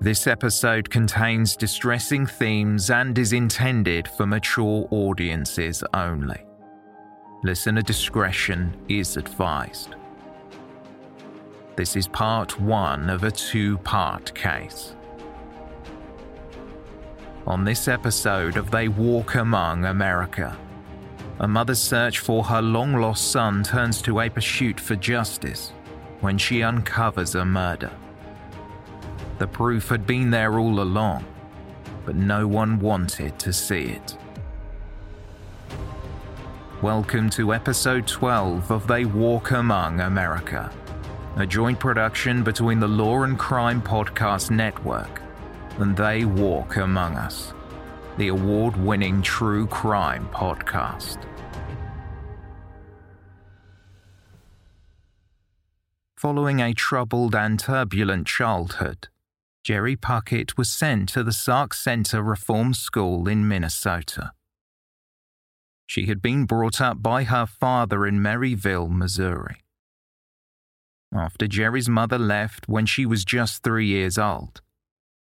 This episode contains distressing themes and is intended for mature audiences only. Listener discretion is advised. This is part one of a two part case. On this episode of They Walk Among America, a mother's search for her long lost son turns to a pursuit for justice when she uncovers a murder. The proof had been there all along, but no one wanted to see it. Welcome to episode 12 of They Walk Among America, a joint production between the Law and Crime Podcast Network and They Walk Among Us, the award winning true crime podcast. Following a troubled and turbulent childhood, Jerry Puckett was sent to the Sauk Centre Reform School in Minnesota. She had been brought up by her father in Maryville, Missouri. After Jerry's mother left when she was just three years old,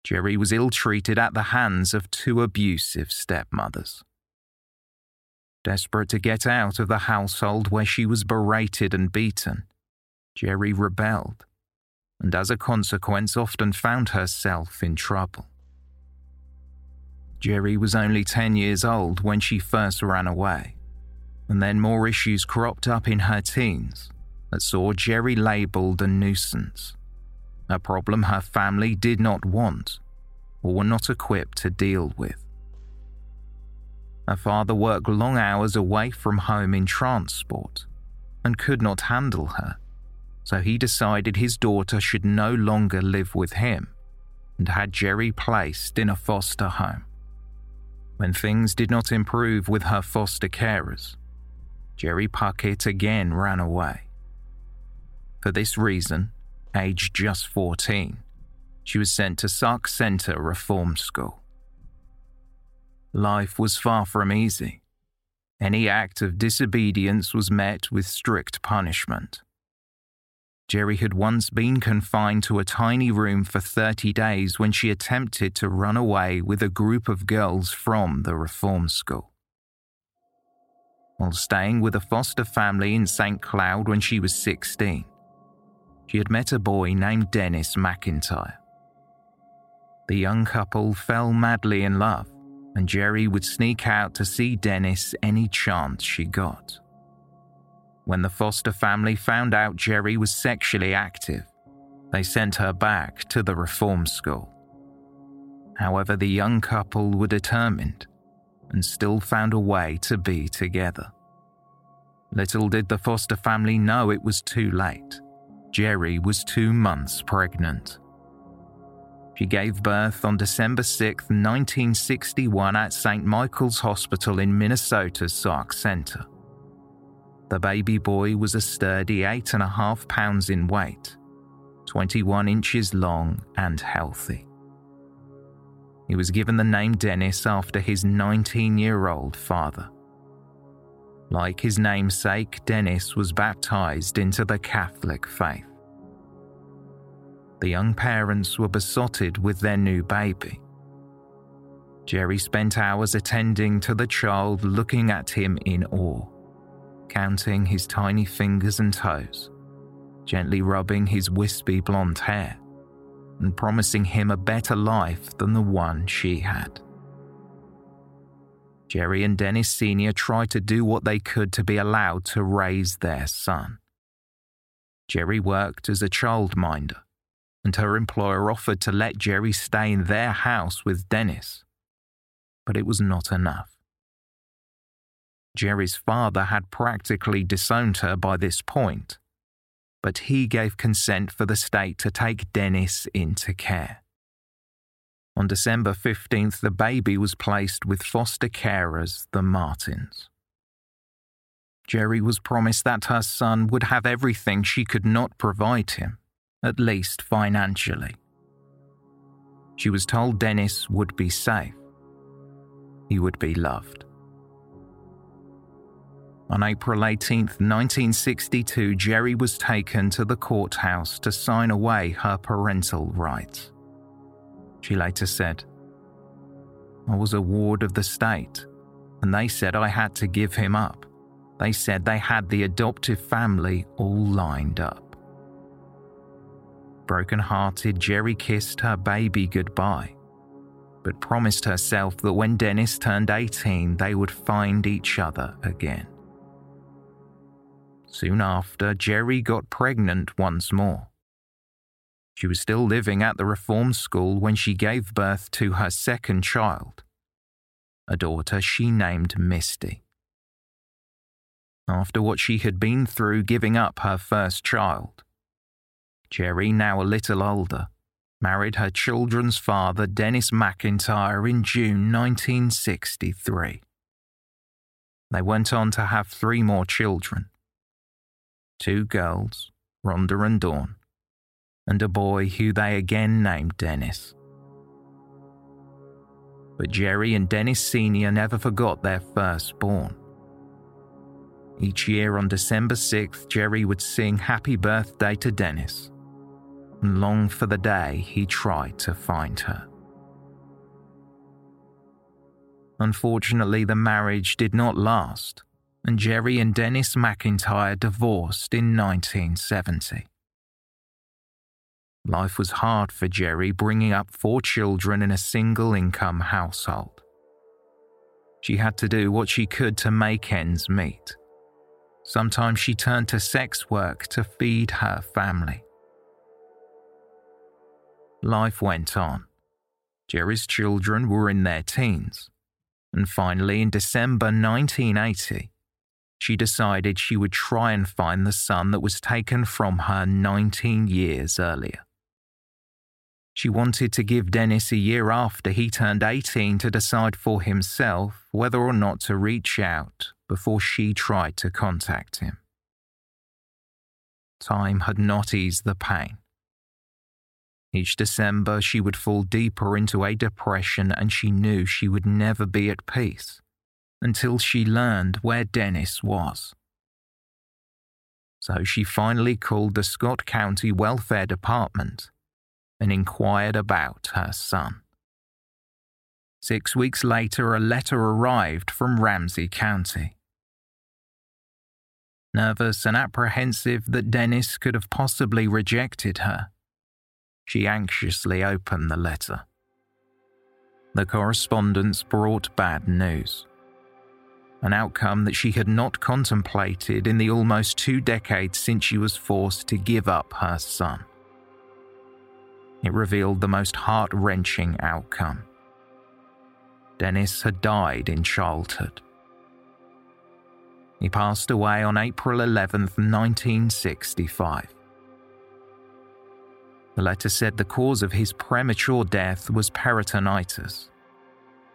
Jerry was ill treated at the hands of two abusive stepmothers. Desperate to get out of the household where she was berated and beaten, Jerry rebelled, and as a consequence, often found herself in trouble. Jerry was only 10 years old when she first ran away, and then more issues cropped up in her teens that saw Jerry labelled a nuisance, a problem her family did not want or were not equipped to deal with. Her father worked long hours away from home in transport and could not handle her so he decided his daughter should no longer live with him and had Jerry placed in a foster home. When things did not improve with her foster carers, Jerry Puckett again ran away. For this reason, aged just 14, she was sent to Sauk Centre Reform School. Life was far from easy. Any act of disobedience was met with strict punishment. Jerry had once been confined to a tiny room for 30 days when she attempted to run away with a group of girls from the reform school. While staying with a foster family in St. Cloud when she was 16, she had met a boy named Dennis McIntyre. The young couple fell madly in love, and Jerry would sneak out to see Dennis any chance she got. When the foster family found out Jerry was sexually active, they sent her back to the reform school. However, the young couple were determined and still found a way to be together. Little did the foster family know it was too late. Jerry was two months pregnant. She gave birth on December 6, 1961, at St. Michael's Hospital in Minnesota's Sauk Centre. The baby boy was a sturdy eight and a half pounds in weight, 21 inches long and healthy. He was given the name Dennis after his 19 year old father. Like his namesake, Dennis was baptized into the Catholic faith. The young parents were besotted with their new baby. Jerry spent hours attending to the child, looking at him in awe counting his tiny fingers and toes, gently rubbing his wispy blonde hair, and promising him a better life than the one she had. Jerry and Dennis Sr. tried to do what they could to be allowed to raise their son. Jerry worked as a childminder, and her employer offered to let Jerry stay in their house with Dennis. But it was not enough. Jerry's father had practically disowned her by this point, but he gave consent for the state to take Dennis into care. On December 15th, the baby was placed with foster carers, the Martins. Jerry was promised that her son would have everything she could not provide him, at least financially. She was told Dennis would be safe. He would be loved. On April 18, 1962, Jerry was taken to the courthouse to sign away her parental rights. She later said, I was a ward of the state, and they said I had to give him up. They said they had the adoptive family all lined up. Broken hearted, Jerry kissed her baby goodbye, but promised herself that when Dennis turned 18, they would find each other again. Soon after, Jerry got pregnant once more. She was still living at the reform school when she gave birth to her second child, a daughter she named Misty. After what she had been through giving up her first child, Jerry, now a little older, married her children's father, Dennis McIntyre, in June 1963. They went on to have three more children two girls, Rhonda and Dawn, and a boy who they again named Dennis. But Jerry and Dennis Sr. never forgot their firstborn. Each year on December 6th, Jerry would sing Happy Birthday to Dennis and long for the day he tried to find her. Unfortunately, the marriage did not last, and Jerry and Dennis McIntyre divorced in 1970. Life was hard for Jerry bringing up four children in a single income household. She had to do what she could to make ends meet. Sometimes she turned to sex work to feed her family. Life went on. Jerry's children were in their teens. And finally, in December 1980, she decided she would try and find the son that was taken from her 19 years earlier. She wanted to give Dennis a year after he turned 18 to decide for himself whether or not to reach out before she tried to contact him. Time had not eased the pain. Each December, she would fall deeper into a depression and she knew she would never be at peace until she learned where Dennis was. So she finally called the Scott County Welfare Department and inquired about her son. Six weeks later, a letter arrived from Ramsey County. Nervous and apprehensive that Dennis could have possibly rejected her, she anxiously opened the letter. The correspondence brought bad news. An outcome that she had not contemplated in the almost two decades since she was forced to give up her son. It revealed the most heart wrenching outcome. Dennis had died in childhood. He passed away on April 11, 1965. The letter said the cause of his premature death was peritonitis,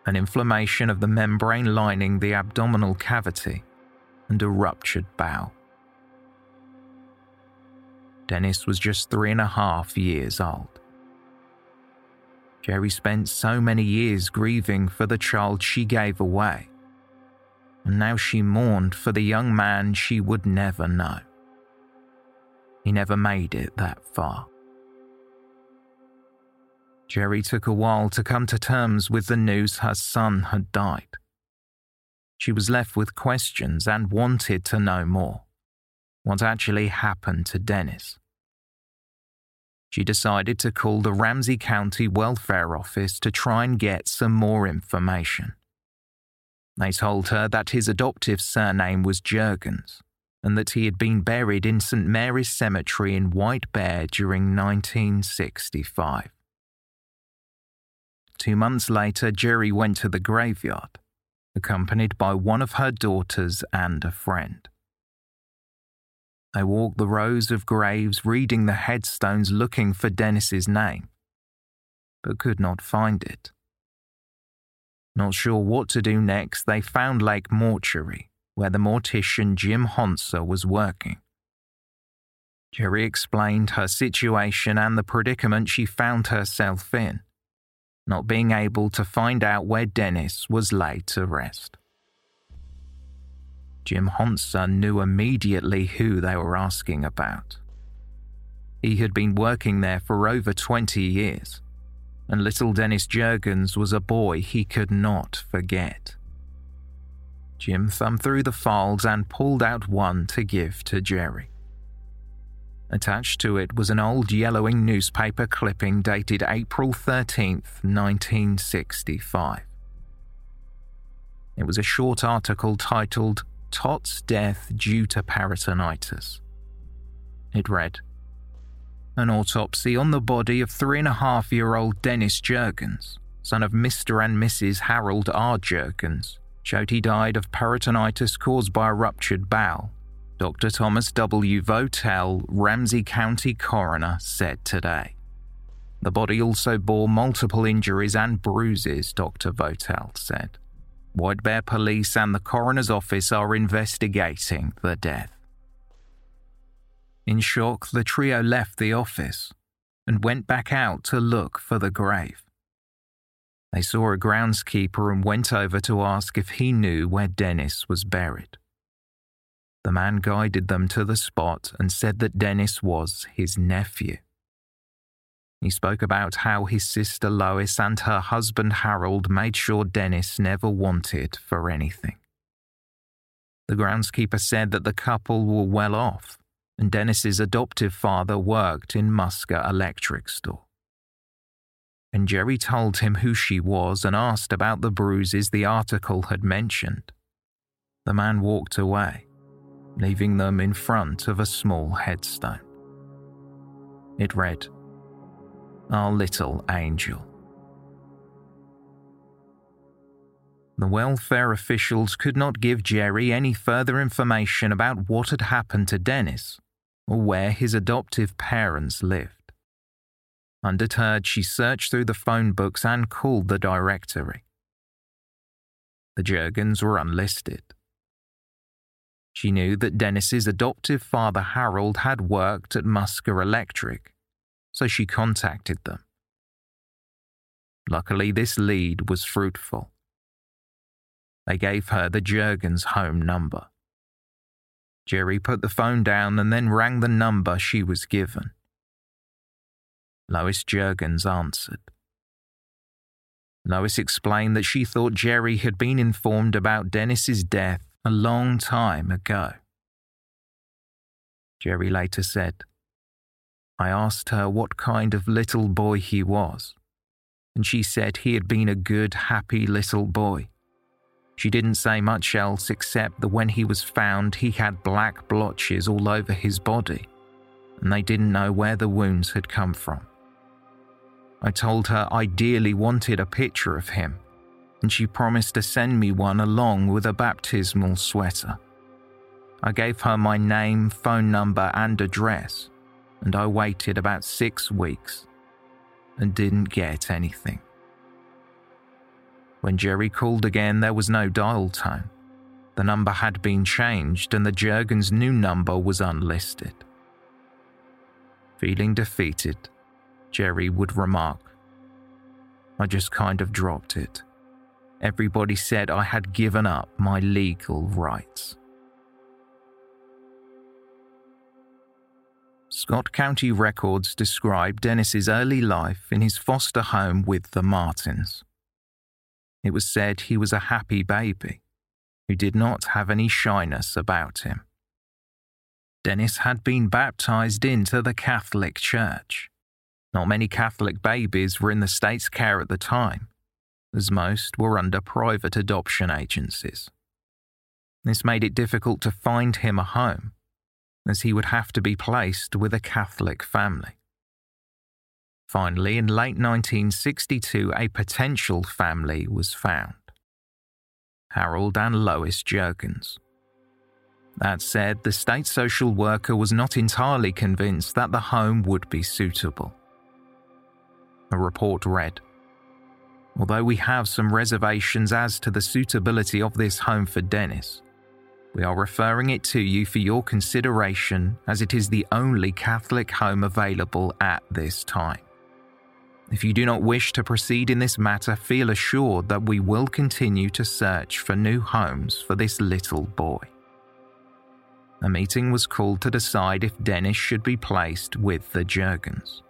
an inflammation of the membrane lining the abdominal cavity, and a ruptured bowel. Dennis was just three and a half years old. Jerry spent so many years grieving for the child she gave away, and now she mourned for the young man she would never know. He never made it that far. Jerry took a while to come to terms with the news her son had died. She was left with questions and wanted to know more. What actually happened to Dennis? she decided to call the Ramsey County Welfare Office to try and get some more information. They told her that his adoptive surname was Jurgens and that he had been buried in St. Mary's Cemetery in White Bear during 1965. Two months later, Jerry went to the graveyard, accompanied by one of her daughters and a friend. They walked the rows of graves, reading the headstones looking for Dennis's name, but could not find it. Not sure what to do next, they found Lake Mortuary, where the mortician Jim Honser was working. Jerry explained her situation and the predicament she found herself in, not being able to find out where Dennis was laid to rest. Jim Honser knew immediately who they were asking about. He had been working there for over 20 years, and little Dennis Jurgens was a boy he could not forget. Jim thumbed through the files and pulled out one to give to Jerry. Attached to it was an old yellowing newspaper clipping dated April 13th, 1965. It was a short article titled Tot's Death Due to Peritonitis. It read An autopsy on the body of three and a half year old Dennis Jurgens, son of Mr. and Mrs. Harold R. Jurgens, showed he died of peritonitis caused by a ruptured bowel Dr. Thomas W. Votel, Ramsey County coroner, said today. The body also bore multiple injuries and bruises, Dr. Votel said. White Bear Police and the coroner's office are investigating the death. In shock, the trio left the office and went back out to look for the grave. They saw a groundskeeper and went over to ask if he knew where Dennis was buried. The man guided them to the spot and said that Dennis was his nephew. He spoke about how his sister Lois and her husband Harold made sure Dennis never wanted for anything. The groundskeeper said that the couple were well off, and Dennis's adoptive father worked in Musker Electric Store. And Jerry told him who she was and asked about the bruises the article had mentioned. The man walked away leaving them in front of a small headstone. It read, Our Little Angel. The welfare officials could not give Jerry any further information about what had happened to Dennis or where his adoptive parents lived. Undeterred, she searched through the phone books and called the directory. The Jurgens were unlisted. She knew that Dennis's adoptive father Harold had worked at Musker Electric, so she contacted them. Luckily, this lead was fruitful. They gave her the Jurgens home number. Jerry put the phone down and then rang the number she was given. Lois Jurgens answered. Lois explained that she thought Jerry had been informed about Dennis's death a long time ago. Jerry later said, I asked her what kind of little boy he was, and she said he had been a good, happy little boy. She didn't say much else except that when he was found, he had black blotches all over his body, and they didn't know where the wounds had come from. I told her I dearly wanted a picture of him, and she promised to send me one along with a baptismal sweater. I gave her my name, phone number, and address, and I waited about six weeks and didn't get anything. When Jerry called again, there was no dial tone. The number had been changed, and the Jurgens' new number was unlisted. Feeling defeated, Jerry would remark, I just kind of dropped it. Everybody said I had given up my legal rights. Scott County records describe Dennis's early life in his foster home with the Martins. It was said he was a happy baby who did not have any shyness about him. Dennis had been baptized into the Catholic Church. Not many Catholic babies were in the state's care at the time, as most were under private adoption agencies. This made it difficult to find him a home, as he would have to be placed with a Catholic family. Finally, in late 1962, a potential family was found Harold and Lois Jurgens. That said, the state social worker was not entirely convinced that the home would be suitable. A report read although we have some reservations as to the suitability of this home for Dennis. We are referring it to you for your consideration as it is the only Catholic home available at this time. If you do not wish to proceed in this matter, feel assured that we will continue to search for new homes for this little boy. A meeting was called to decide if Dennis should be placed with the Jurgens.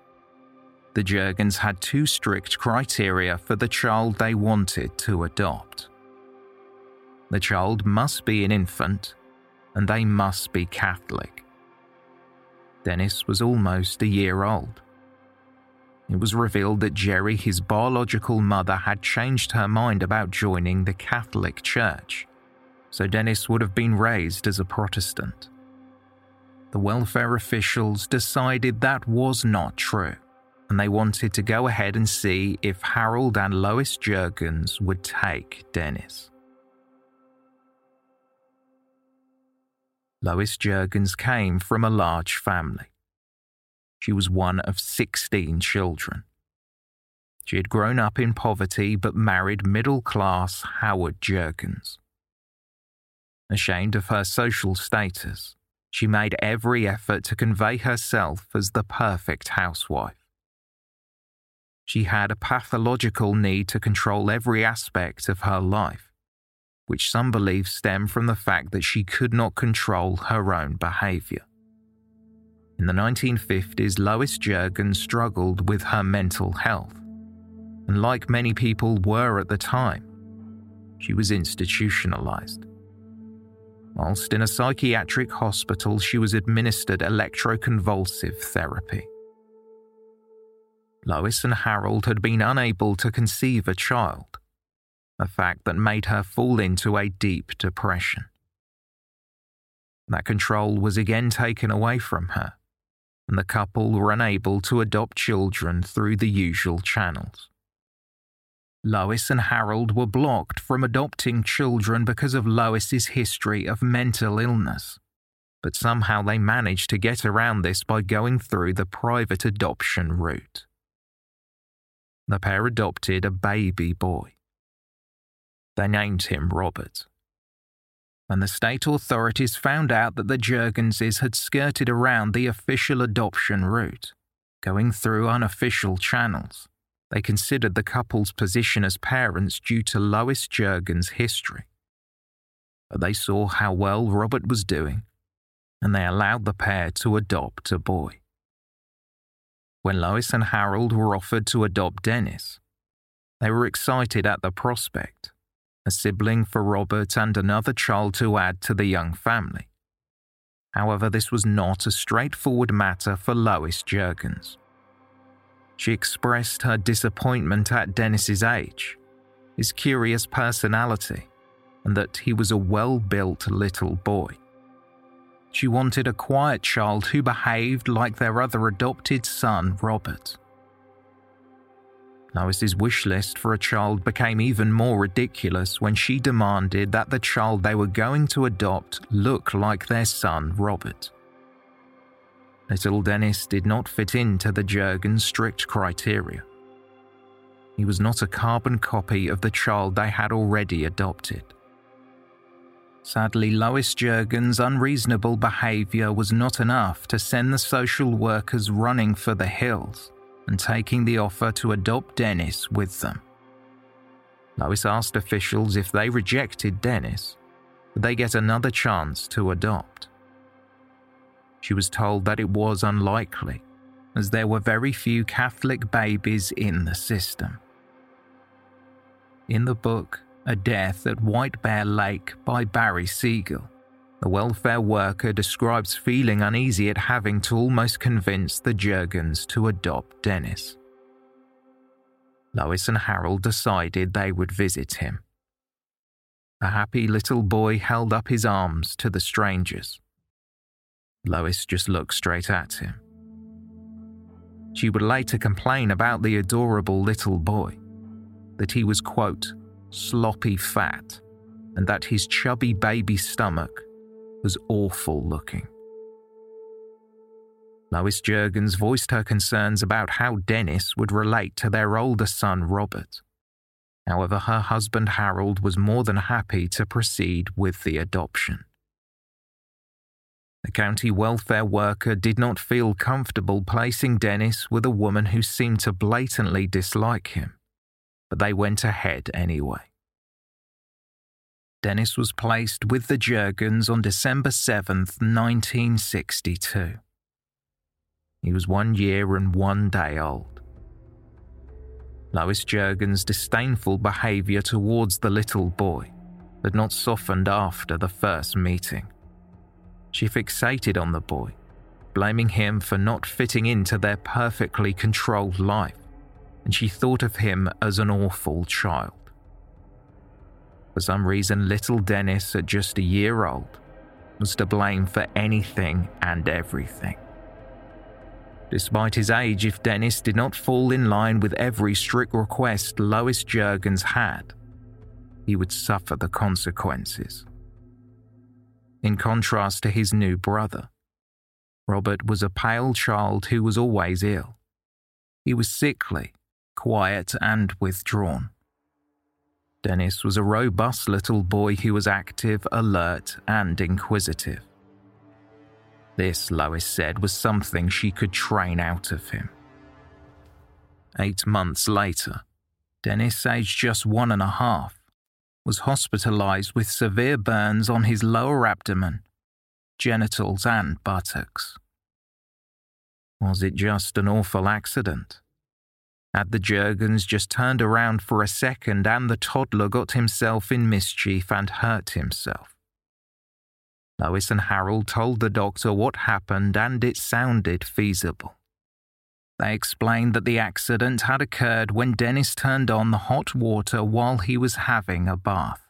The Jurgens had two strict criteria for the child they wanted to adopt. The child must be an infant, and they must be Catholic. Dennis was almost a year old. It was revealed that Jerry, his biological mother, had changed her mind about joining the Catholic Church, so Dennis would have been raised as a Protestant. The welfare officials decided that was not true, and they wanted to go ahead and see if Harold and Lois Jurgens would take Dennis. Lois Jurgens came from a large family. She was one of 16 children. She had grown up in poverty but married middle class Howard Jurgens. Ashamed of her social status, she made every effort to convey herself as the perfect housewife. She had a pathological need to control every aspect of her life which some believe stem from the fact that she could not control her own behaviour. In the 1950s, Lois Jurgen struggled with her mental health, and like many people were at the time, she was institutionalized. Whilst in a psychiatric hospital, she was administered electroconvulsive therapy. Lois and Harold had been unable to conceive a child, a fact that made her fall into a deep depression. That control was again taken away from her, and the couple were unable to adopt children through the usual channels. Lois and Harold were blocked from adopting children because of Lois's history of mental illness, but somehow they managed to get around this by going through the private adoption route. The pair adopted a baby boy. They named him Robert. When the state authorities found out that the Jurgenses had skirted around the official adoption route, going through unofficial channels, they considered the couple's position as parents due to Lois Jurgen's history. But they saw how well Robert was doing, and they allowed the pair to adopt a boy. When Lois and Harold were offered to adopt Dennis, they were excited at the prospect a sibling for Robert and another child to add to the young family. However, this was not a straightforward matter for Lois Jurgens. She expressed her disappointment at Dennis's age, his curious personality, and that he was a well built little boy. She wanted a quiet child who behaved like their other adopted son, Robert. Lois's wish list for a child became even more ridiculous when she demanded that the child they were going to adopt look like their son, Robert. Little Dennis did not fit into the Jurgens' strict criteria. He was not a carbon copy of the child they had already adopted. Sadly, Lois Jurgens' unreasonable behaviour was not enough to send the social workers running for the hills and taking the offer to adopt Dennis with them. Lois asked officials if they rejected Dennis, would they get another chance to adopt? She was told that it was unlikely, as there were very few Catholic babies in the system. In the book, A Death at White Bear Lake by Barry Siegel, the welfare worker describes feeling uneasy at having to almost convince the Jurgens to adopt Dennis. Lois and Harold decided they would visit him. The happy little boy held up his arms to the strangers. Lois just looked straight at him. She would later complain about the adorable little boy, that he was, quote, sloppy fat, and that his chubby baby stomach was awful looking. Lois Jurgens voiced her concerns about how Dennis would relate to their older son Robert. However, her husband Harold was more than happy to proceed with the adoption. The county welfare worker did not feel comfortable placing Dennis with a woman who seemed to blatantly dislike him, but they went ahead anyway. Dennis was placed with the Jurgens on December 7, 1962. He was one year and one day old, Lois Jurgens' disdainful behaviour towards the little boy had not softened after the first meeting. She fixated on the boy, blaming him for not fitting into their perfectly controlled life, and she thought of him as an awful child. For some reason, little Dennis, at just a year old, was to blame for anything and everything. Despite his age, if Dennis did not fall in line with every strict request Lois Jurgens had, he would suffer the consequences. In contrast to his new brother, Robert was a pale child who was always ill. He was sickly, quiet, and withdrawn. Dennis was a robust little boy who was active, alert, and inquisitive. This, Lois said, was something she could train out of him. Eight months later, Dennis, aged just one and a half, was hospitalized with severe burns on his lower abdomen, genitals, and buttocks. Was it just an awful accident? Had the Jurgens just turned around for a second and the toddler got himself in mischief and hurt himself? Lois and Harold told the doctor what happened and it sounded feasible. They explained that the accident had occurred when Dennis turned on the hot water while he was having a bath.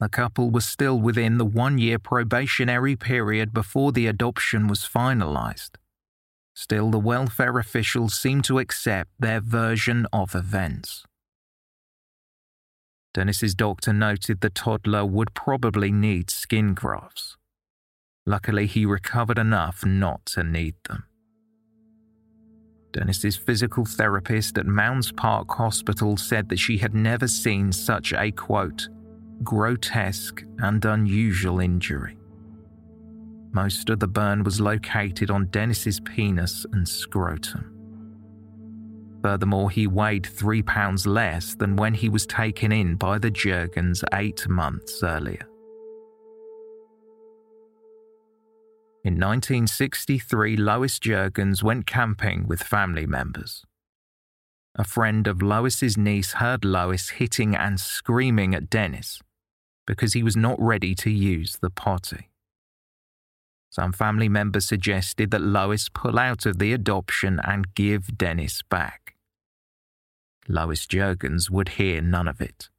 The couple was still within the one year probationary period before the adoption was finalised. Still, the welfare officials seemed to accept their version of events. Dennis's doctor noted the toddler would probably need skin grafts. Luckily, he recovered enough not to need them. Dennis's physical therapist at Mounds Park Hospital said that she had never seen such a quote, grotesque and unusual injury. Most of the burn was located on Dennis's penis and scrotum. Furthermore, he weighed three pounds less than when he was taken in by the Jurgens eight months earlier. In 1963, Lois Jurgens went camping with family members. A friend of Lois's niece heard Lois hitting and screaming at Dennis because he was not ready to use the potty. Some family members suggested that Lois pull out of the adoption and give Dennis back. Lois Jurgens would hear none of it.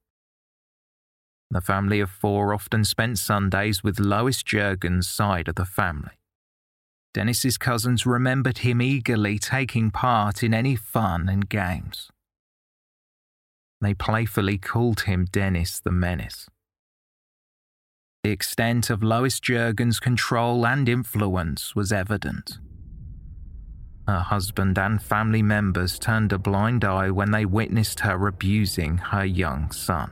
The family of four often spent Sundays with Lois Jurgens' side of the family. Dennis's cousins remembered him eagerly taking part in any fun and games. They playfully called him Dennis the Menace. The extent of Lois Jurgens' control and influence was evident. Her husband and family members turned a blind eye when they witnessed her abusing her young son.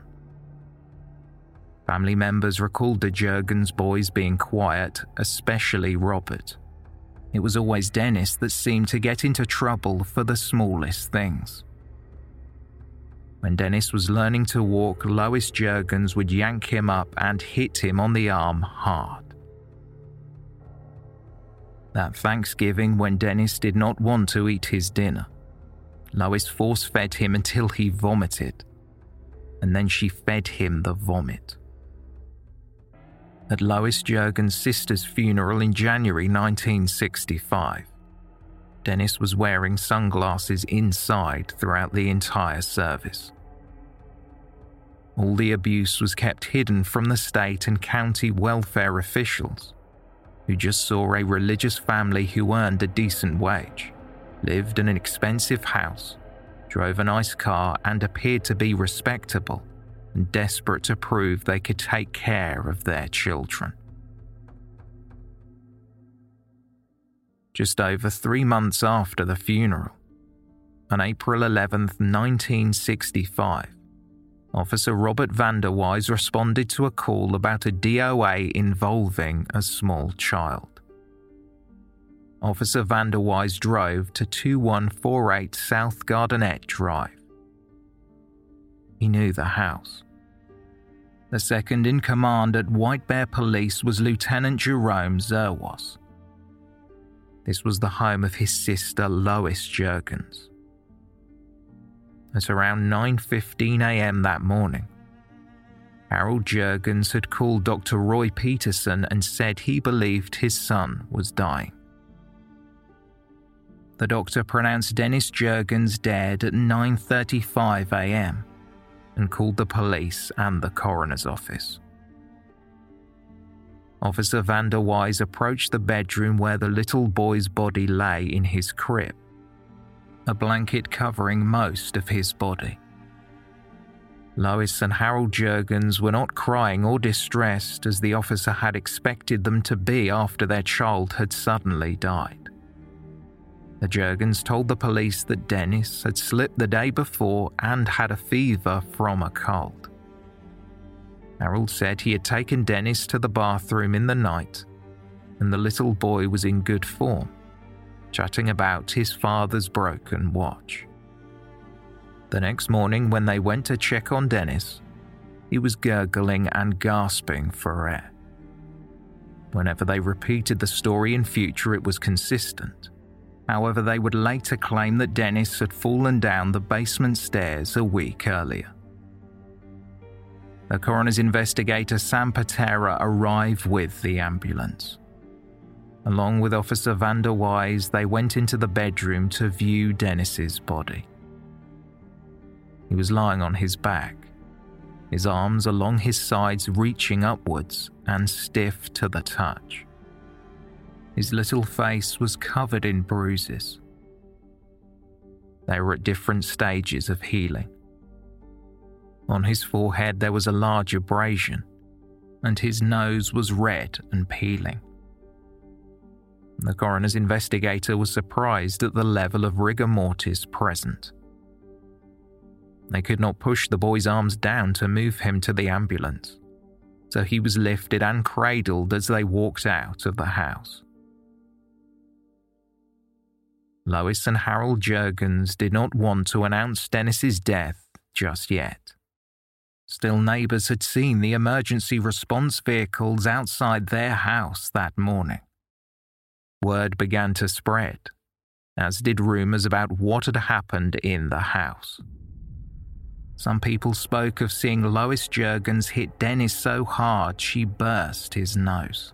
Family members recalled the Jurgens boys being quiet, especially Robert. It was always Dennis that seemed to get into trouble for the smallest things. When Dennis was learning to walk, Lois Jurgens would yank him up and hit him on the arm hard. That Thanksgiving, when Dennis did not want to eat his dinner, Lois force fed him until he vomited, and then she fed him the vomit. At Lois Jurgens' sister's funeral in January 1965, Dennis was wearing sunglasses inside throughout the entire service. All the abuse was kept hidden from the state and county welfare officials, who just saw a religious family who earned a decent wage, lived in an expensive house, drove a nice car, and appeared to be respectable and desperate to prove they could take care of their children. Just over three months after the funeral. On April 11, 1965, Officer Robert Vanderwise responded to a call about a DOA involving a small child. Officer Vanderwise drove to 2148 South Gardonette Drive. He knew the house. The second in command at White Bear Police was Lieutenant Jerome Zerwas. This was the home of his sister Lois Jurgens. At around 9:15 a.m. that morning, Harold Jurgens had called Dr. Roy Peterson and said he believed his son was dying. The doctor pronounced Dennis Jurgens dead at 9:35 a.m. and called the police and the coroner's office. Officer Vander Wise approached the bedroom where the little boy's body lay in his crib, a blanket covering most of his body. Lois and Harold Jurgens were not crying or distressed as the officer had expected them to be after their child had suddenly died. The Jurgens told the police that Dennis had slipped the day before and had a fever from a cold. Harold said he had taken Dennis to the bathroom in the night and the little boy was in good form, chatting about his father's broken watch. The next morning, when they went to check on Dennis, he was gurgling and gasping for air. Whenever they repeated the story in future, it was consistent. However, they would later claim that Dennis had fallen down the basement stairs a week earlier. The coroner's investigator Sam Patera arrived with the ambulance. Along with Officer Vander Wise, they went into the bedroom to view Dennis's body. He was lying on his back, his arms along his sides reaching upwards and stiff to the touch. His little face was covered in bruises. They were at different stages of healing. On his forehead, there was a large abrasion, and his nose was red and peeling. The coroner's investigator was surprised at the level of rigor mortis present. They could not push the boy's arms down to move him to the ambulance, so he was lifted and cradled as they walked out of the house. Lois and Harold Jurgens did not want to announce Dennis's death just yet. Still, neighbours had seen the emergency response vehicles outside their house that morning. Word began to spread, as did rumours about what had happened in the house. Some people spoke of seeing Lois Jurgens hit Dennis so hard she burst his nose.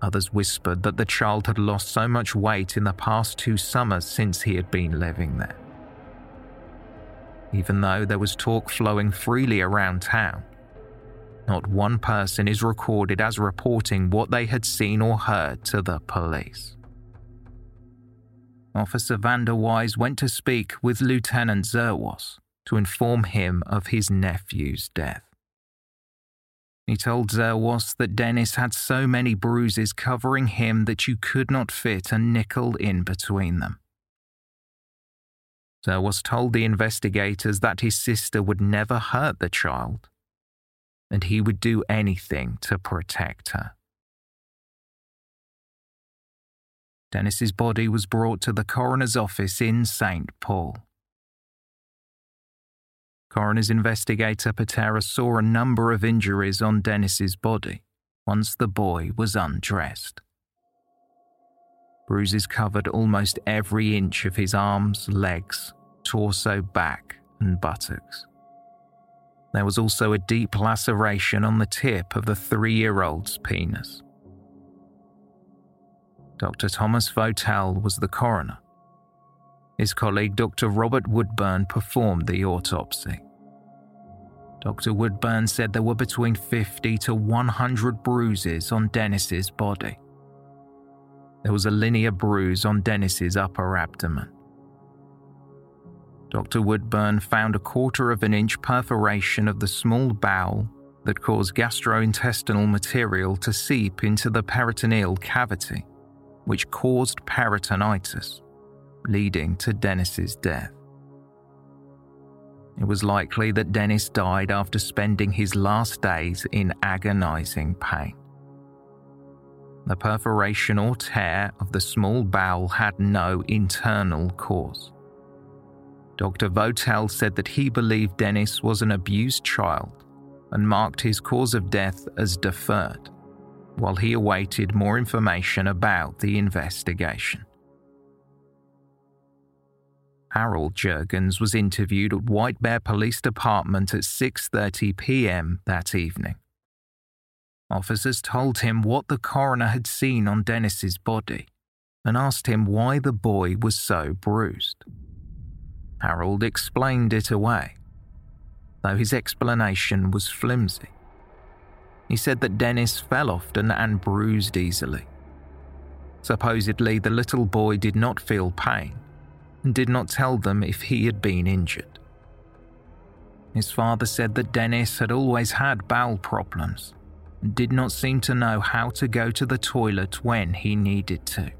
Others whispered that the child had lost so much weight in the past two summers since he had been living there. Even though there was talk flowing freely around town, not one person is recorded as reporting what they had seen or heard to the police. Officer Vanderwise went to speak with Lieutenant Zerwas to inform him of his nephew's death. He told Zerwas that Dennis had so many bruises covering him that you could not fit a nickel in between them. Zerwas told the investigators that his sister would never hurt the child, and he would do anything to protect her. Dennis's body was brought to the coroner's office in St. Paul. Coroner's investigator Patera saw a number of injuries on Dennis's body once the boy was undressed. Bruises covered almost every inch of his arms, legs, torso, back, and buttocks. There was also a deep laceration on the tip of the three year old's penis. Dr. Thomas Votel was the coroner. His colleague, Dr. Robert Woodburn, performed the autopsy. Dr. Woodburn said there were between 50 to 100 bruises on Dennis's body. There was a linear bruise on Dennis's upper abdomen. Dr. Woodburn found a quarter of an inch perforation of the small bowel that caused gastrointestinal material to seep into the peritoneal cavity, which caused peritonitis, leading to Dennis's death. It was likely that Dennis died after spending his last days in agonizing pain. The perforation or tear of the small bowel had no internal cause. Dr. Votel said that he believed Dennis was an abused child and marked his cause of death as deferred, while he awaited more information about the investigation. Harold Jurgens was interviewed at White Bear Police Department at 6:30 p.m. that evening. Officers told him what the coroner had seen on Dennis's body and asked him why the boy was so bruised. Harold explained it away, though his explanation was flimsy. He said that Dennis fell often and bruised easily. Supposedly, the little boy did not feel pain and did not tell them if he had been injured. His father said that Dennis had always had bowel problems and did not seem to know how to go to the toilet when he needed to.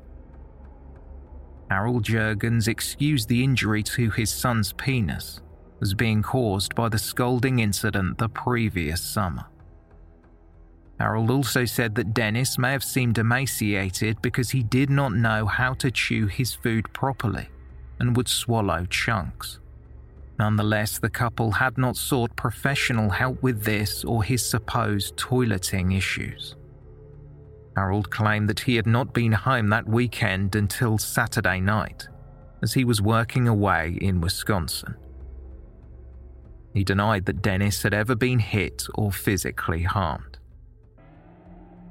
Harold Jurgens excused the injury to his son's penis as being caused by the scalding incident the previous summer. Harold also said that Dennis may have seemed emaciated because he did not know how to chew his food properly and would swallow chunks. Nonetheless, the couple had not sought professional help with this or his supposed toileting issues. Harold claimed that he had not been home that weekend until Saturday night, as he was working away in Wisconsin. He denied that Dennis had ever been hit or physically harmed.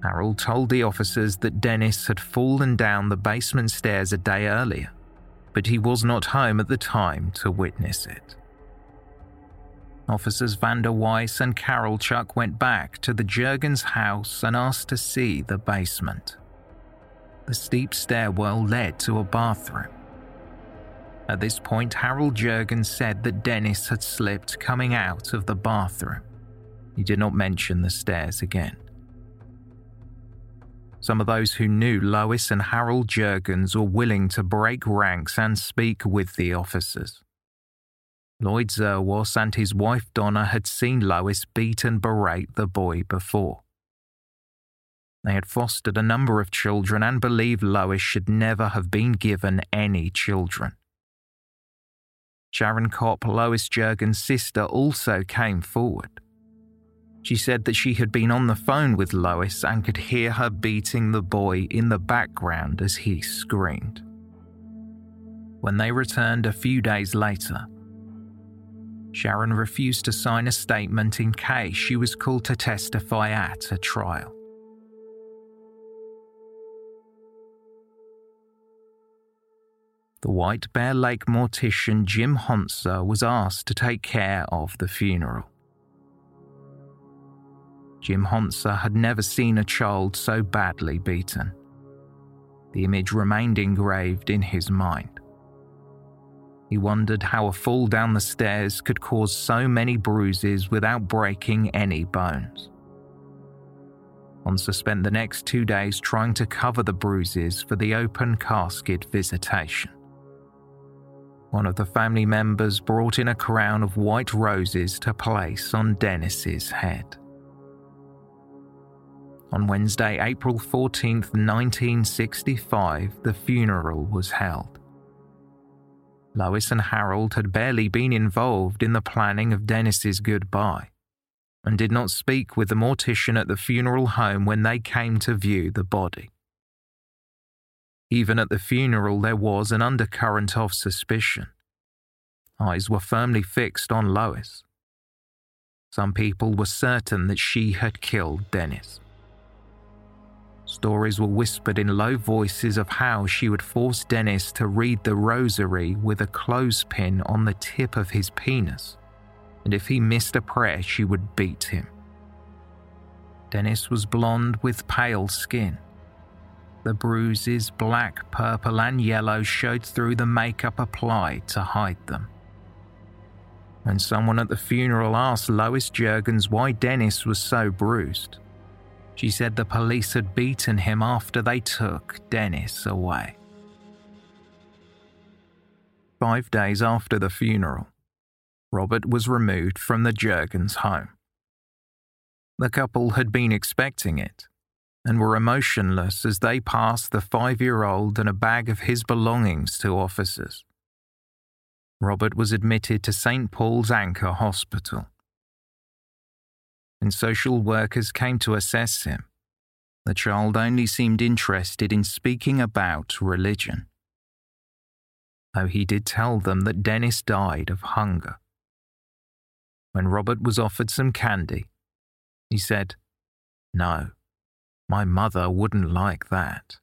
Harold told the officers that Dennis had fallen down the basement stairs a day earlier but he was not home at the time to witness it. Officers Vander Weiss and Carol Chuck went back to the Jurgens house and asked to see the basement. The steep stairwell led to a bathroom. At this point, Harold Jurgens said that Dennis had slipped coming out of the bathroom. He did not mention the stairs again. Some of those who knew Lois and Harold Jurgens were willing to break ranks and speak with the officers. Lloyd Zerwas and his wife Donna had seen Lois beat and berate the boy before. They had fostered a number of children and believed Lois should never have been given any children. Sharon Kopp, Lois Jurgens' sister, also came forward. She said that she had been on the phone with Lois and could hear her beating the boy in the background as he screamed. When they returned a few days later, Sharon refused to sign a statement in case she was called to testify at a trial. The White Bear Lake mortician Jim Honser was asked to take care of the funeral. Jim Honser had never seen a child so badly beaten. The image remained engraved in his mind. He wondered how a fall down the stairs could cause so many bruises without breaking any bones. Honser spent the next two days trying to cover the bruises for the open casket visitation. One of the family members brought in a crown of white roses to place on Dennis's head. On Wednesday, April 14, 1965, the funeral was held. Lois and Harold had barely been involved in the planning of Dennis's goodbye and did not speak with the mortician at the funeral home when they came to view the body. Even at the funeral, there was an undercurrent of suspicion. Eyes were firmly fixed on Lois. Some people were certain that she had killed Dennis. Stories were whispered in low voices of how she would force Dennis to read the rosary with a clothespin on the tip of his penis, and if he missed a prayer, she would beat him. Dennis was blonde with pale skin. The bruises, black, purple, and yellow, showed through the makeup applied to hide them. When someone at the funeral asked Lois Jurgens why Dennis was so bruised, she said the police had beaten him after they took Dennis away. Five days after the funeral, Robert was removed from the Jurgens home. The couple had been expecting it and were emotionless as they passed the five year old and a bag of his belongings to officers. Robert was admitted to St. Paul's Ancker Hospital and social workers came to assess him. The child only seemed interested in speaking about religion. though he did tell them that Dennis died of hunger. When Robert was offered some candy, he said, No, my mother wouldn't like that.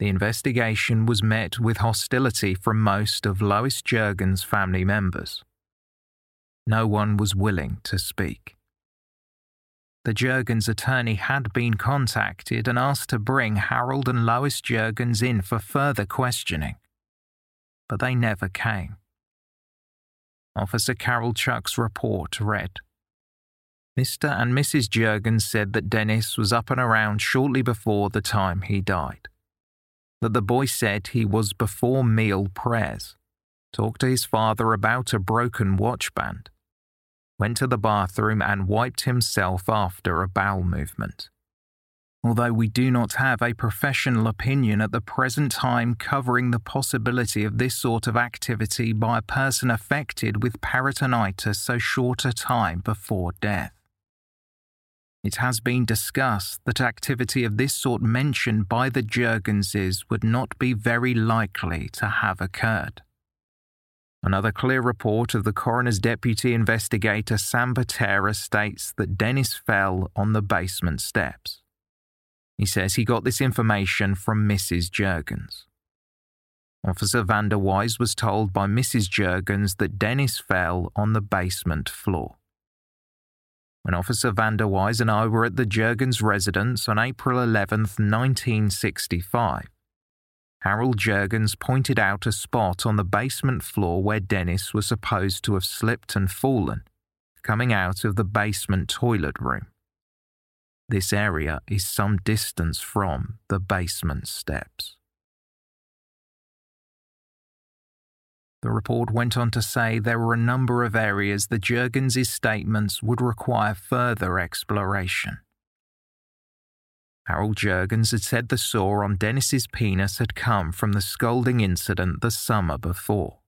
The investigation was met with hostility from most of Lois Jurgens' family members. No one was willing to speak. The Jurgens attorney had been contacted and asked to bring Harold and Lois Jurgens in for further questioning, but they never came. Officer Carol Chuck's report read Mr. and Mrs. Jurgens said that Dennis was up and around shortly before the time he died. That the boy said he was before meal prayers, talked to his father about a broken watch band, went to the bathroom and wiped himself after a bowel movement. Although we do not have a professional opinion at the present time covering the possibility of this sort of activity by a person affected with peritonitis so short a time before death. It has been discussed that activity of this sort mentioned by the Jurgenses would not be very likely to have occurred. Another clear report of the coroner's deputy investigator Sam Patera states that Dennis fell on the basement steps. He says he got this information from Mrs. Jurgens. Officer Vanderwise was told by Mrs. Jurgens that Dennis fell on the basement floor. When Officer Vanderwise and I were at the Jurgens residence on April 11, 1965, Harold Jurgens pointed out a spot on the basement floor where Dennis was supposed to have slipped and fallen, coming out of the basement toilet room. This area is some distance from the basement steps. The report went on to say there were a number of areas the Jurgens' statements would require further exploration. Harold Jurgens had said the sore on Dennis's penis had come from the scalding incident the summer before.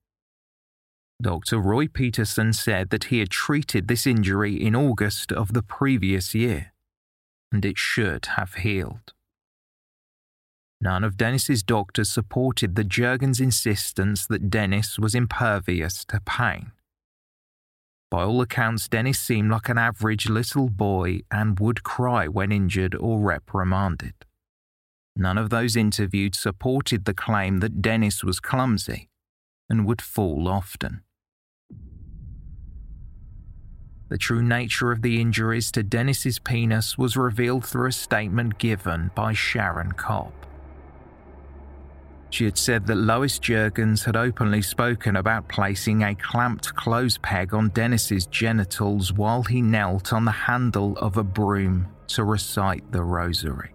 Dr. Roy Peterson said that he had treated this injury in August of the previous year, and it should have healed. None of Dennis's doctors supported the Jurgens' insistence that Dennis was impervious to pain. By all accounts, Dennis seemed like an average little boy and would cry when injured or reprimanded. None of those interviewed supported the claim that Dennis was clumsy and would fall often. The true nature of the injuries to Dennis's penis was revealed through a statement given by Sharon Kopp. She had said that Lois Jurgens had openly spoken about placing a clamped clothes peg on Dennis's genitals while he knelt on the handle of a broom to recite the rosary.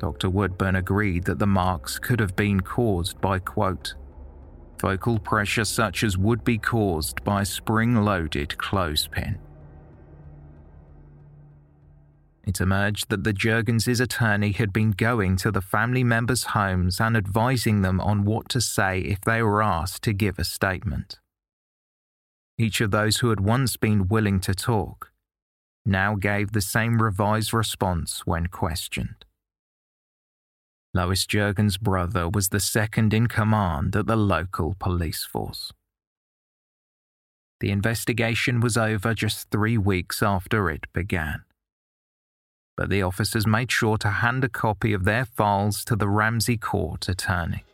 Dr. Woodburn agreed that the marks could have been caused by, quote, focal pressure such as would be caused by a spring loaded clothespin. It emerged that the Jurgens' attorney had been going to the family members' homes and advising them on what to say if they were asked to give a statement. Each of those who had once been willing to talk now gave the same revised response when questioned. Lois Jurgens' brother was the second in command at the local police force. The investigation was over just three weeks after it began but the officers made sure to hand a copy of their files to the Ramsey Court attorney.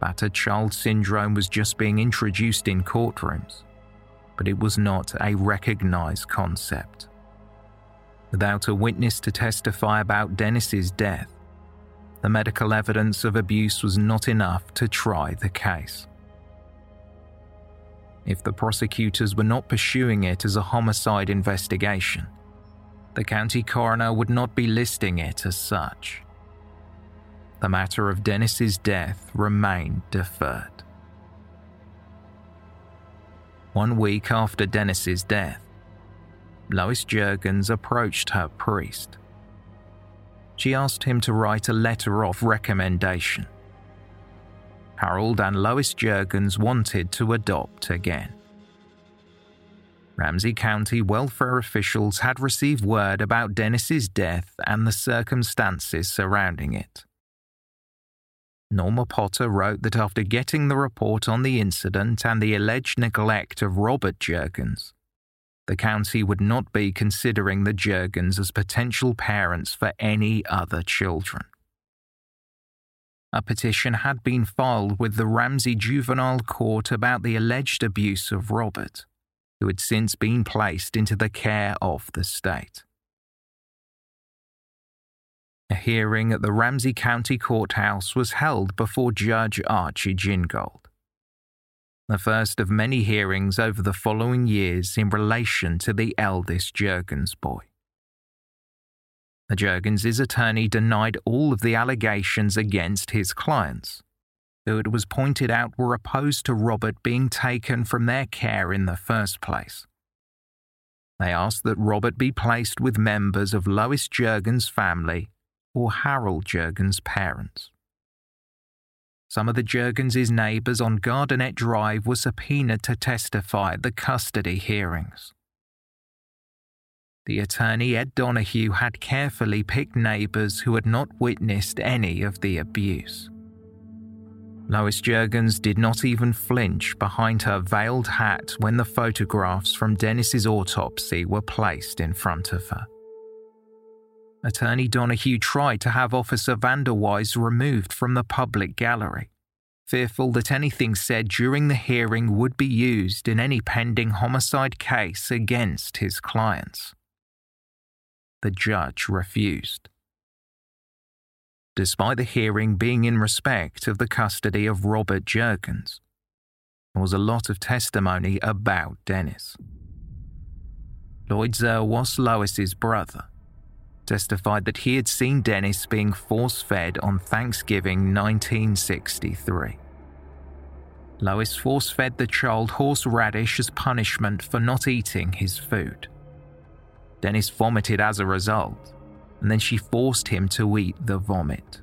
Battered child syndrome was just being introduced in courtrooms, but it was not a recognized concept. Without a witness to testify about Dennis's death, the medical evidence of abuse was not enough to try the case. If the prosecutors were not pursuing it as a homicide investigation, the county coroner would not be listing it as such. The matter of Dennis's death remained deferred. One week after Dennis's death, Lois Jurgens approached her priest. She asked him to write a letter of recommendation. Harold and Lois Jurgens wanted to adopt again. Ramsey County welfare officials had received word about Dennis's death and the circumstances surrounding it. Norma Potter wrote that after getting the report on the incident and the alleged neglect of Robert Jurgens, the county would not be considering the Jurgens as potential parents for any other children. A petition had been filed with the Ramsey Juvenile Court about the alleged abuse of Robert, who had since been placed into the care of the state. A hearing at the Ramsey County Courthouse was held before Judge Archie Gingold. The first of many hearings over the following years in relation to the eldest Jurgens boy. The Jurgens' attorney denied all of the allegations against his clients, who it was pointed out were opposed to Robert being taken from their care in the first place. They asked that Robert be placed with members of Lois Jurgens' family or Harold Jurgens' parents. Some of the Jurgens' neighbours on Gardenet Drive were subpoenaed to testify at the custody hearings. The attorney Ed Donahue had carefully picked neighbours who had not witnessed any of the abuse. Lois Jurgens did not even flinch behind her veiled hat when the photographs from Dennis's autopsy were placed in front of her. Attorney Donahue tried to have Officer Vanderwise removed from the public gallery, fearful that anything said during the hearing would be used in any pending homicide case against his clients the judge refused. Despite the hearing being in respect of the custody of Robert Jurgens, there was a lot of testimony about Dennis. Lloyd Zerwas Lois's brother testified that he had seen Dennis being force fed on Thanksgiving 1963. Lois force fed the child horseradish as punishment for not eating his food. Dennis vomited as a result, and then she forced him to eat the vomit.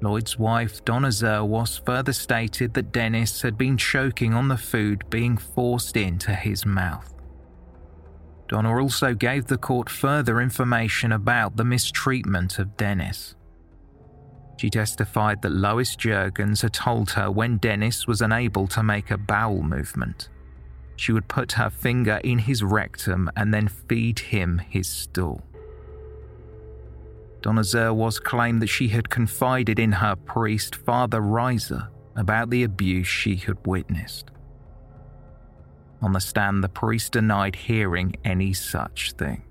Lloyd's wife, Donna Zerwas, further stated that Dennis had been choking on the food being forced into his mouth. Donna also gave the court further information about the mistreatment of Dennis. She testified that Lois Jurgens had told her when Dennis was unable to make a bowel movement she would put her finger in his rectum and then feed him his stool. Donna Zerwas claimed that she had confided in her priest, Father Reiser, about the abuse she had witnessed. On the stand, the priest denied hearing any such thing.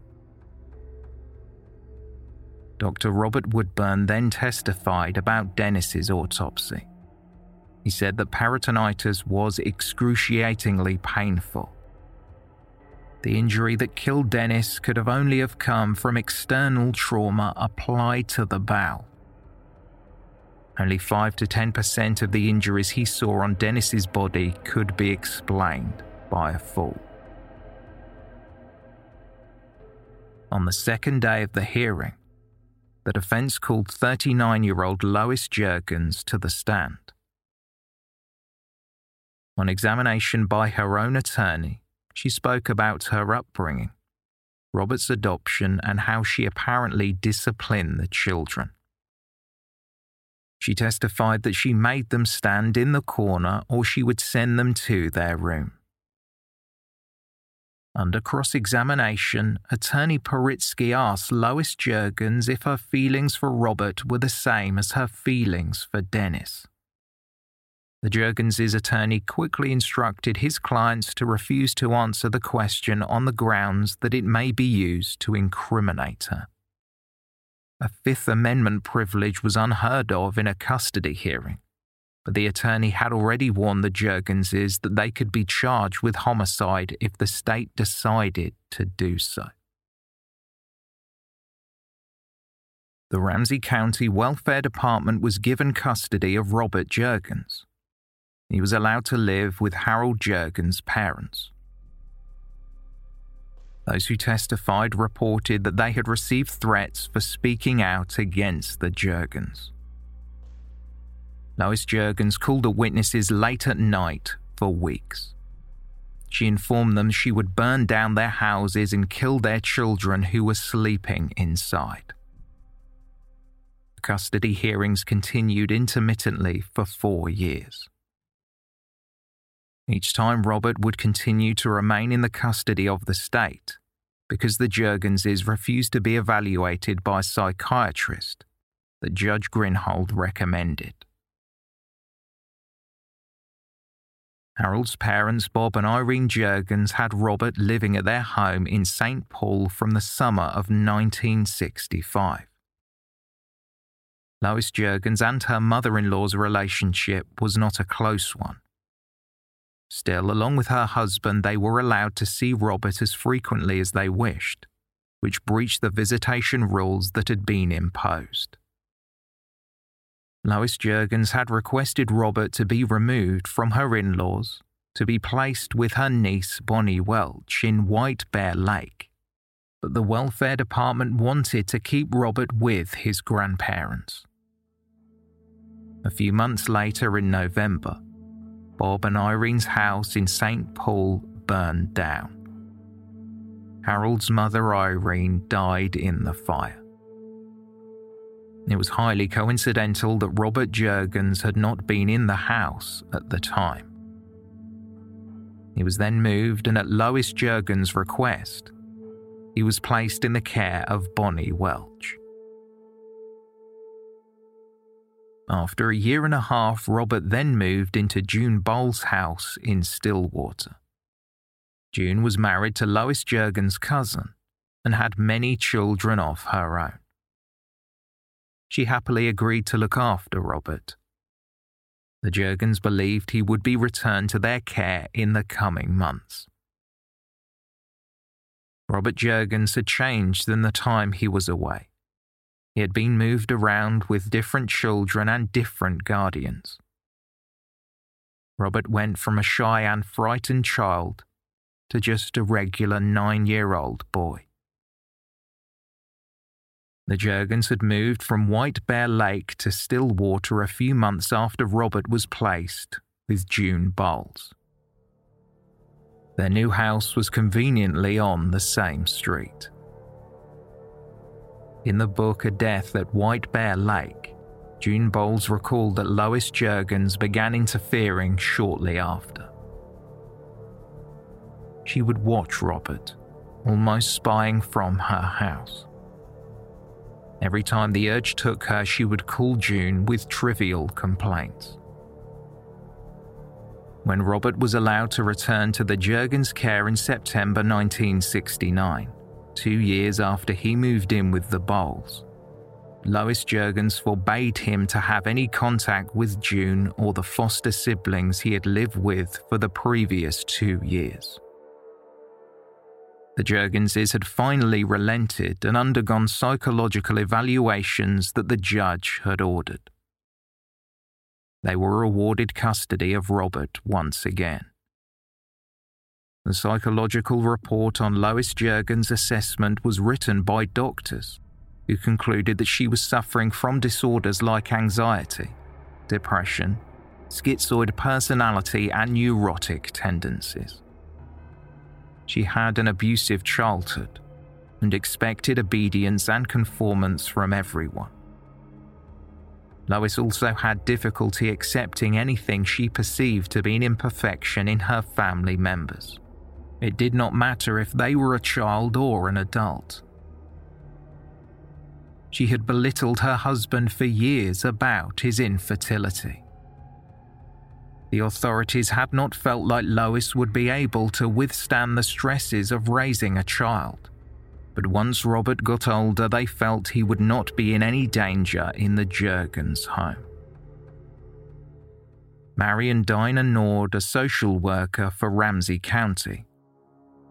Dr. Robert Woodburn then testified about Dennis's autopsy. He said that peritonitis was excruciatingly painful. The injury that killed Dennis could have only have come from external trauma applied to the bowel. Only 5 to 10% of the injuries he saw on Dennis's body could be explained by a fall. On the second day of the hearing, the defense called 39 year old Lois Jurgens to the stand. On examination by her own attorney, she spoke about her upbringing, Robert's adoption, and how she apparently disciplined the children. She testified that she made them stand in the corner or she would send them to their room. Under cross examination, attorney Paritsky asked Lois Jurgens if her feelings for Robert were the same as her feelings for Dennis. The Jurgens' attorney quickly instructed his clients to refuse to answer the question on the grounds that it may be used to incriminate her. A Fifth Amendment privilege was unheard of in a custody hearing, but the attorney had already warned the Jurgenses that they could be charged with homicide if the state decided to do so. The Ramsey County Welfare Department was given custody of Robert Jurgens he was allowed to live with Harold Jurgens' parents. Those who testified reported that they had received threats for speaking out against the Jurgens. Lois Jurgens called the witnesses late at night for weeks. She informed them she would burn down their houses and kill their children who were sleeping inside. custody hearings continued intermittently for four years. Each time, Robert would continue to remain in the custody of the state because the Jurgenses refused to be evaluated by a psychiatrist that Judge Grinhold recommended. Harold's parents, Bob and Irene Jurgens, had Robert living at their home in St. Paul from the summer of 1965. Lois Jurgens and her mother in law's relationship was not a close one. Still, along with her husband, they were allowed to see Robert as frequently as they wished, which breached the visitation rules that had been imposed. Lois Jurgens had requested Robert to be removed from her in laws to be placed with her niece Bonnie Welch in White Bear Lake, but the welfare department wanted to keep Robert with his grandparents. A few months later, in November, Bob and Irene's house in St. Paul burned down. Harold's mother, Irene, died in the fire. It was highly coincidental that Robert Jurgens had not been in the house at the time. He was then moved, and at Lois Jurgens' request, he was placed in the care of Bonnie Welch. After a year and a half, Robert then moved into June Bowles' house in Stillwater. June was married to Lois Jurgens' cousin and had many children of her own she happily agreed to look after Robert. The Jurgens believed he would be returned to their care in the coming months. Robert Jurgens had changed in the time he was away. He had been moved around with different children and different guardians. Robert went from a shy and frightened child to just a regular nine year old boy. The Jurgens had moved from White Bear Lake to Stillwater a few months after Robert was placed with June Bowles. Their new house was conveniently on the same street. In the book A Death at White Bear Lake, June Bowles recalled that Lois Jurgens began interfering shortly after. She would watch Robert, almost spying from her house. Every time the urge took her, she would call June with trivial complaints. When Robert was allowed to return to the Jurgens' care in September 1969, two years after he moved in with the Bowles, Lois Jurgens forbade him to have any contact with June or the foster siblings he had lived with for the previous two years. The Jurgenses had finally relented and undergone psychological evaluations that the judge had ordered. They were awarded custody of Robert once again. The psychological report on Lois Jurgens' assessment was written by doctors who concluded that she was suffering from disorders like anxiety, depression, schizoid personality, and neurotic tendencies. She had an abusive childhood and expected obedience and conformance from everyone. Lois also had difficulty accepting anything she perceived to be an imperfection in her family members. It did not matter if they were a child or an adult. She had belittled her husband for years about his infertility. The authorities had not felt like Lois would be able to withstand the stresses of raising a child. But once Robert got older, they felt he would not be in any danger in the Jurgens home. Marion Dinah Nord, a social worker for Ramsey County,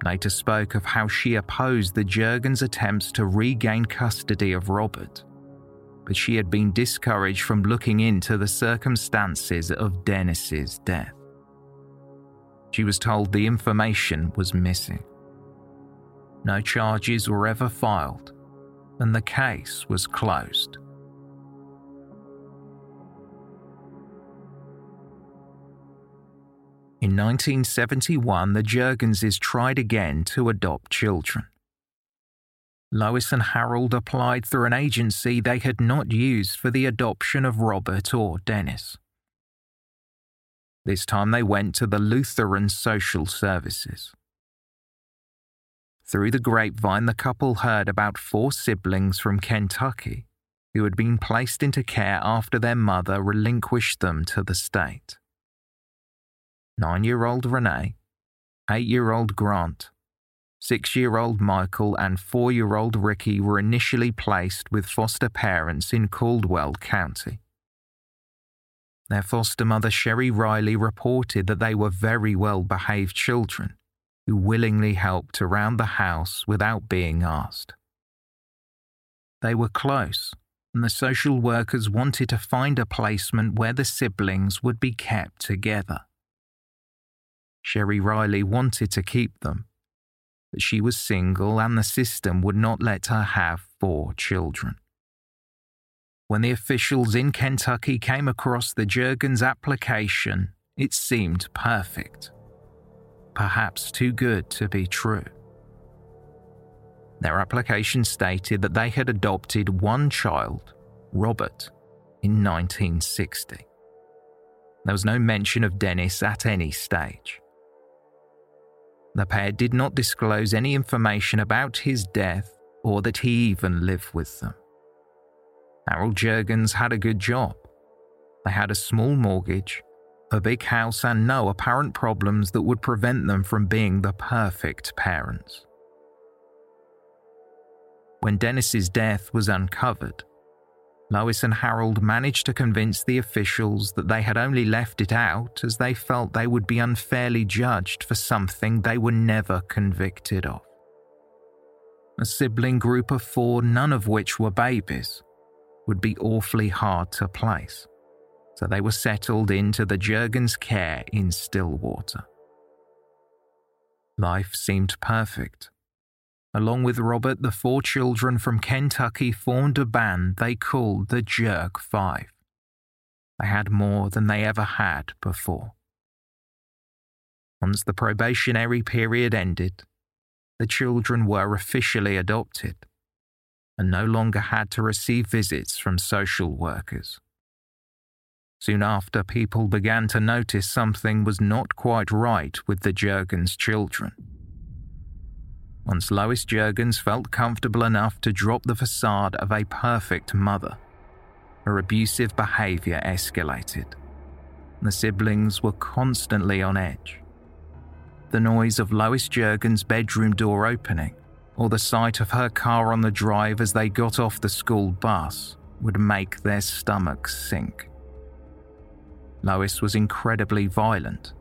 later spoke of how she opposed the Jurgens' attempts to regain custody of Robert but she had been discouraged from looking into the circumstances of Dennis's death. She was told the information was missing. No charges were ever filed, and the case was closed. In 1971, the Jurgenses tried again to adopt children. Lois and Harold applied through an agency they had not used for the adoption of Robert or Dennis. This time they went to the Lutheran Social Services. Through the grapevine, the couple heard about four siblings from Kentucky who had been placed into care after their mother relinquished them to the state. Nine year old Renee, eight year old Grant, six year old Michael, and four year old Ricky were initially placed with foster parents in Caldwell County. Their foster mother, Sherry Riley, reported that they were very well behaved children who willingly helped around the house without being asked. They were close, and the social workers wanted to find a placement where the siblings would be kept together. Sherry Riley wanted to keep them, but she was single and the system would not let her have four children. When the officials in Kentucky came across the Jurgens application, it seemed perfect. Perhaps too good to be true. Their application stated that they had adopted one child, Robert, in 1960. There was no mention of Dennis at any stage. The pair did not disclose any information about his death or that he even lived with them. Harold Jurgens had a good job. They had a small mortgage, a big house, and no apparent problems that would prevent them from being the perfect parents. When Dennis's death was uncovered, Lois and Harold managed to convince the officials that they had only left it out as they felt they would be unfairly judged for something they were never convicted of. A sibling group of four, none of which were babies, would be awfully hard to place, so they were settled into the Jurgens' care in Stillwater. Life seemed perfect Along with Robert, the four children from Kentucky formed a band they called the Jerk Five. They had more than they ever had before. Once the probationary period ended, the children were officially adopted and no longer had to receive visits from social workers. Soon after, people began to notice something was not quite right with the Jurgens children. Once Lois Jurgens felt comfortable enough to drop the facade of a perfect mother, her abusive behavior escalated. The siblings were constantly on edge. The noise of Lois Jurgens' bedroom door opening, or the sight of her car on the drive as they got off the school bus, would make their stomachs sink. Lois was incredibly violent,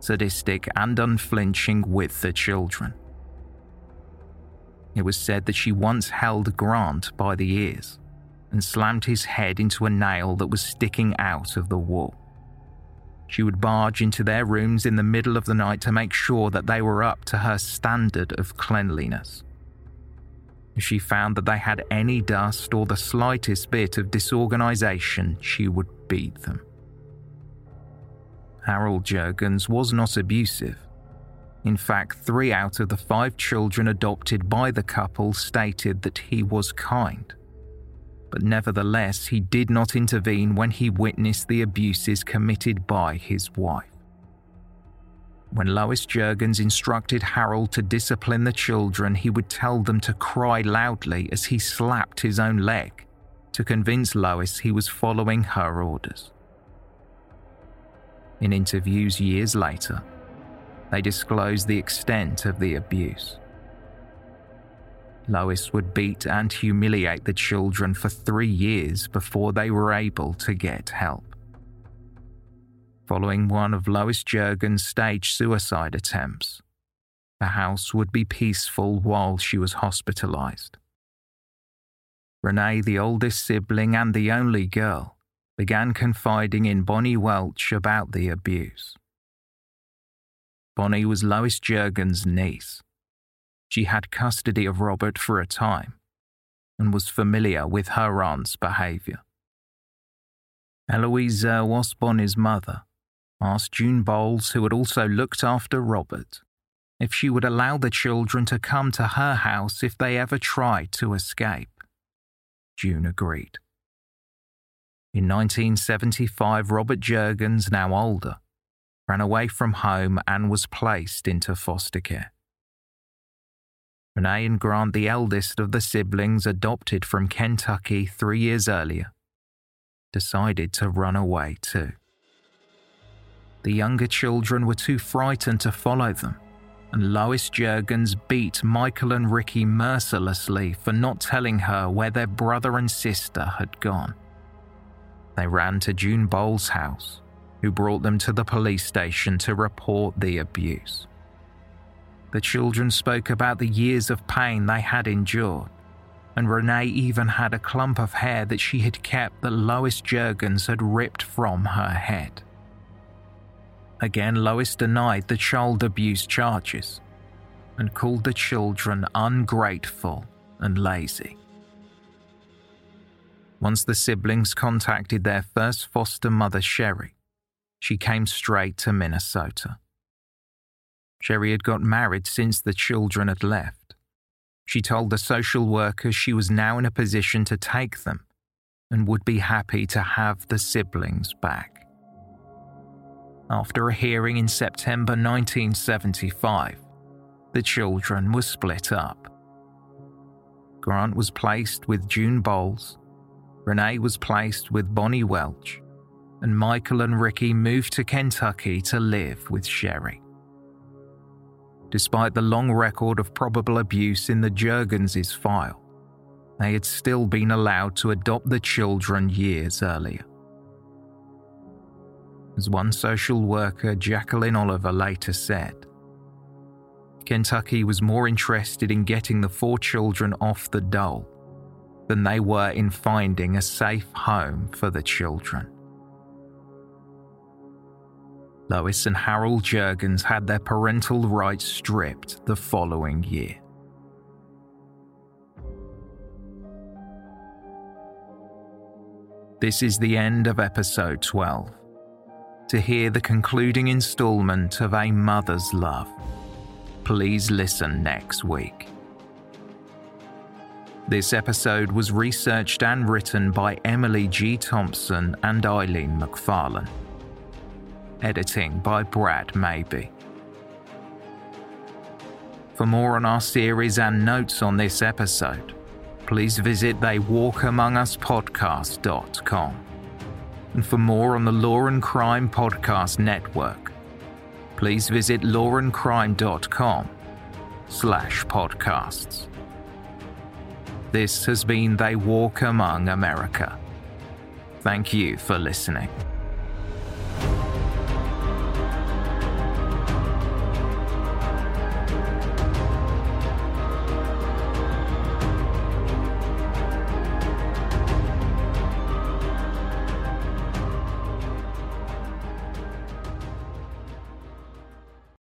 sadistic, and unflinching with the children. It was said that she once held Grant by the ears and slammed his head into a nail that was sticking out of the wall. She would barge into their rooms in the middle of the night to make sure that they were up to her standard of cleanliness. If she found that they had any dust or the slightest bit of disorganization, she would beat them. Harold Jurgens was not abusive in fact, three out of the five children adopted by the couple stated that he was kind. But nevertheless, he did not intervene when he witnessed the abuses committed by his wife. When Lois Jurgens instructed Harold to discipline the children, he would tell them to cry loudly as he slapped his own leg to convince Lois he was following her orders. In interviews years later, they disclosed the extent of the abuse. Lois would beat and humiliate the children for three years before they were able to get help. Following one of Lois Jurgens' staged suicide attempts, the house would be peaceful while she was hospitalized. Renee, the oldest sibling and the only girl, began confiding in Bonnie Welch about the abuse. Bonnie was Lois Jurgens' niece. She had custody of Robert for a time and was familiar with her aunt's behavior. Eloise was Bonnie's mother, asked June Bowles, who had also looked after Robert, if she would allow the children to come to her house if they ever tried to escape. June agreed. In 1975, Robert Jurgens, now older, ran away from home and was placed into foster care. Renee and Grant, the eldest of the siblings adopted from Kentucky three years earlier, decided to run away too. The younger children were too frightened to follow them, and Lois Jurgens beat Michael and Ricky mercilessly for not telling her where their brother and sister had gone. They ran to June Bowles' house, who brought them to the police station to report the abuse. The children spoke about the years of pain they had endured, and Renee even had a clump of hair that she had kept that Lois Jurgens had ripped from her head. Again, Lois denied the child abuse charges and called the children ungrateful and lazy. Once the siblings contacted their first foster mother, Sherry, she came straight to Minnesota. Sherry had got married since the children had left. She told the social workers she was now in a position to take them and would be happy to have the siblings back. After a hearing in September 1975, the children were split up. Grant was placed with June Bowles Renee was placed with Bonnie Welch, and Michael and Ricky moved to Kentucky to live with Sherry. Despite the long record of probable abuse in the Jurgens' file, they had still been allowed to adopt the children years earlier. As one social worker, Jacqueline Oliver, later said, Kentucky was more interested in getting the four children off the dole than they were in finding a safe home for the children. Lois and Harold Jurgens had their parental rights stripped the following year. This is the end of episode 12. To hear the concluding installment of A Mother's Love, please listen next week. This episode was researched and written by Emily G. Thompson and Eileen Macfarlane. Editing by Brad Maybe. For more on our series and notes on this episode, please visit theywalkamonguspodcast.com. And for more on the Law and Crime Podcast Network, please visit lawandcrime.com slash podcasts. This has been They Walk Among America. Thank you for listening.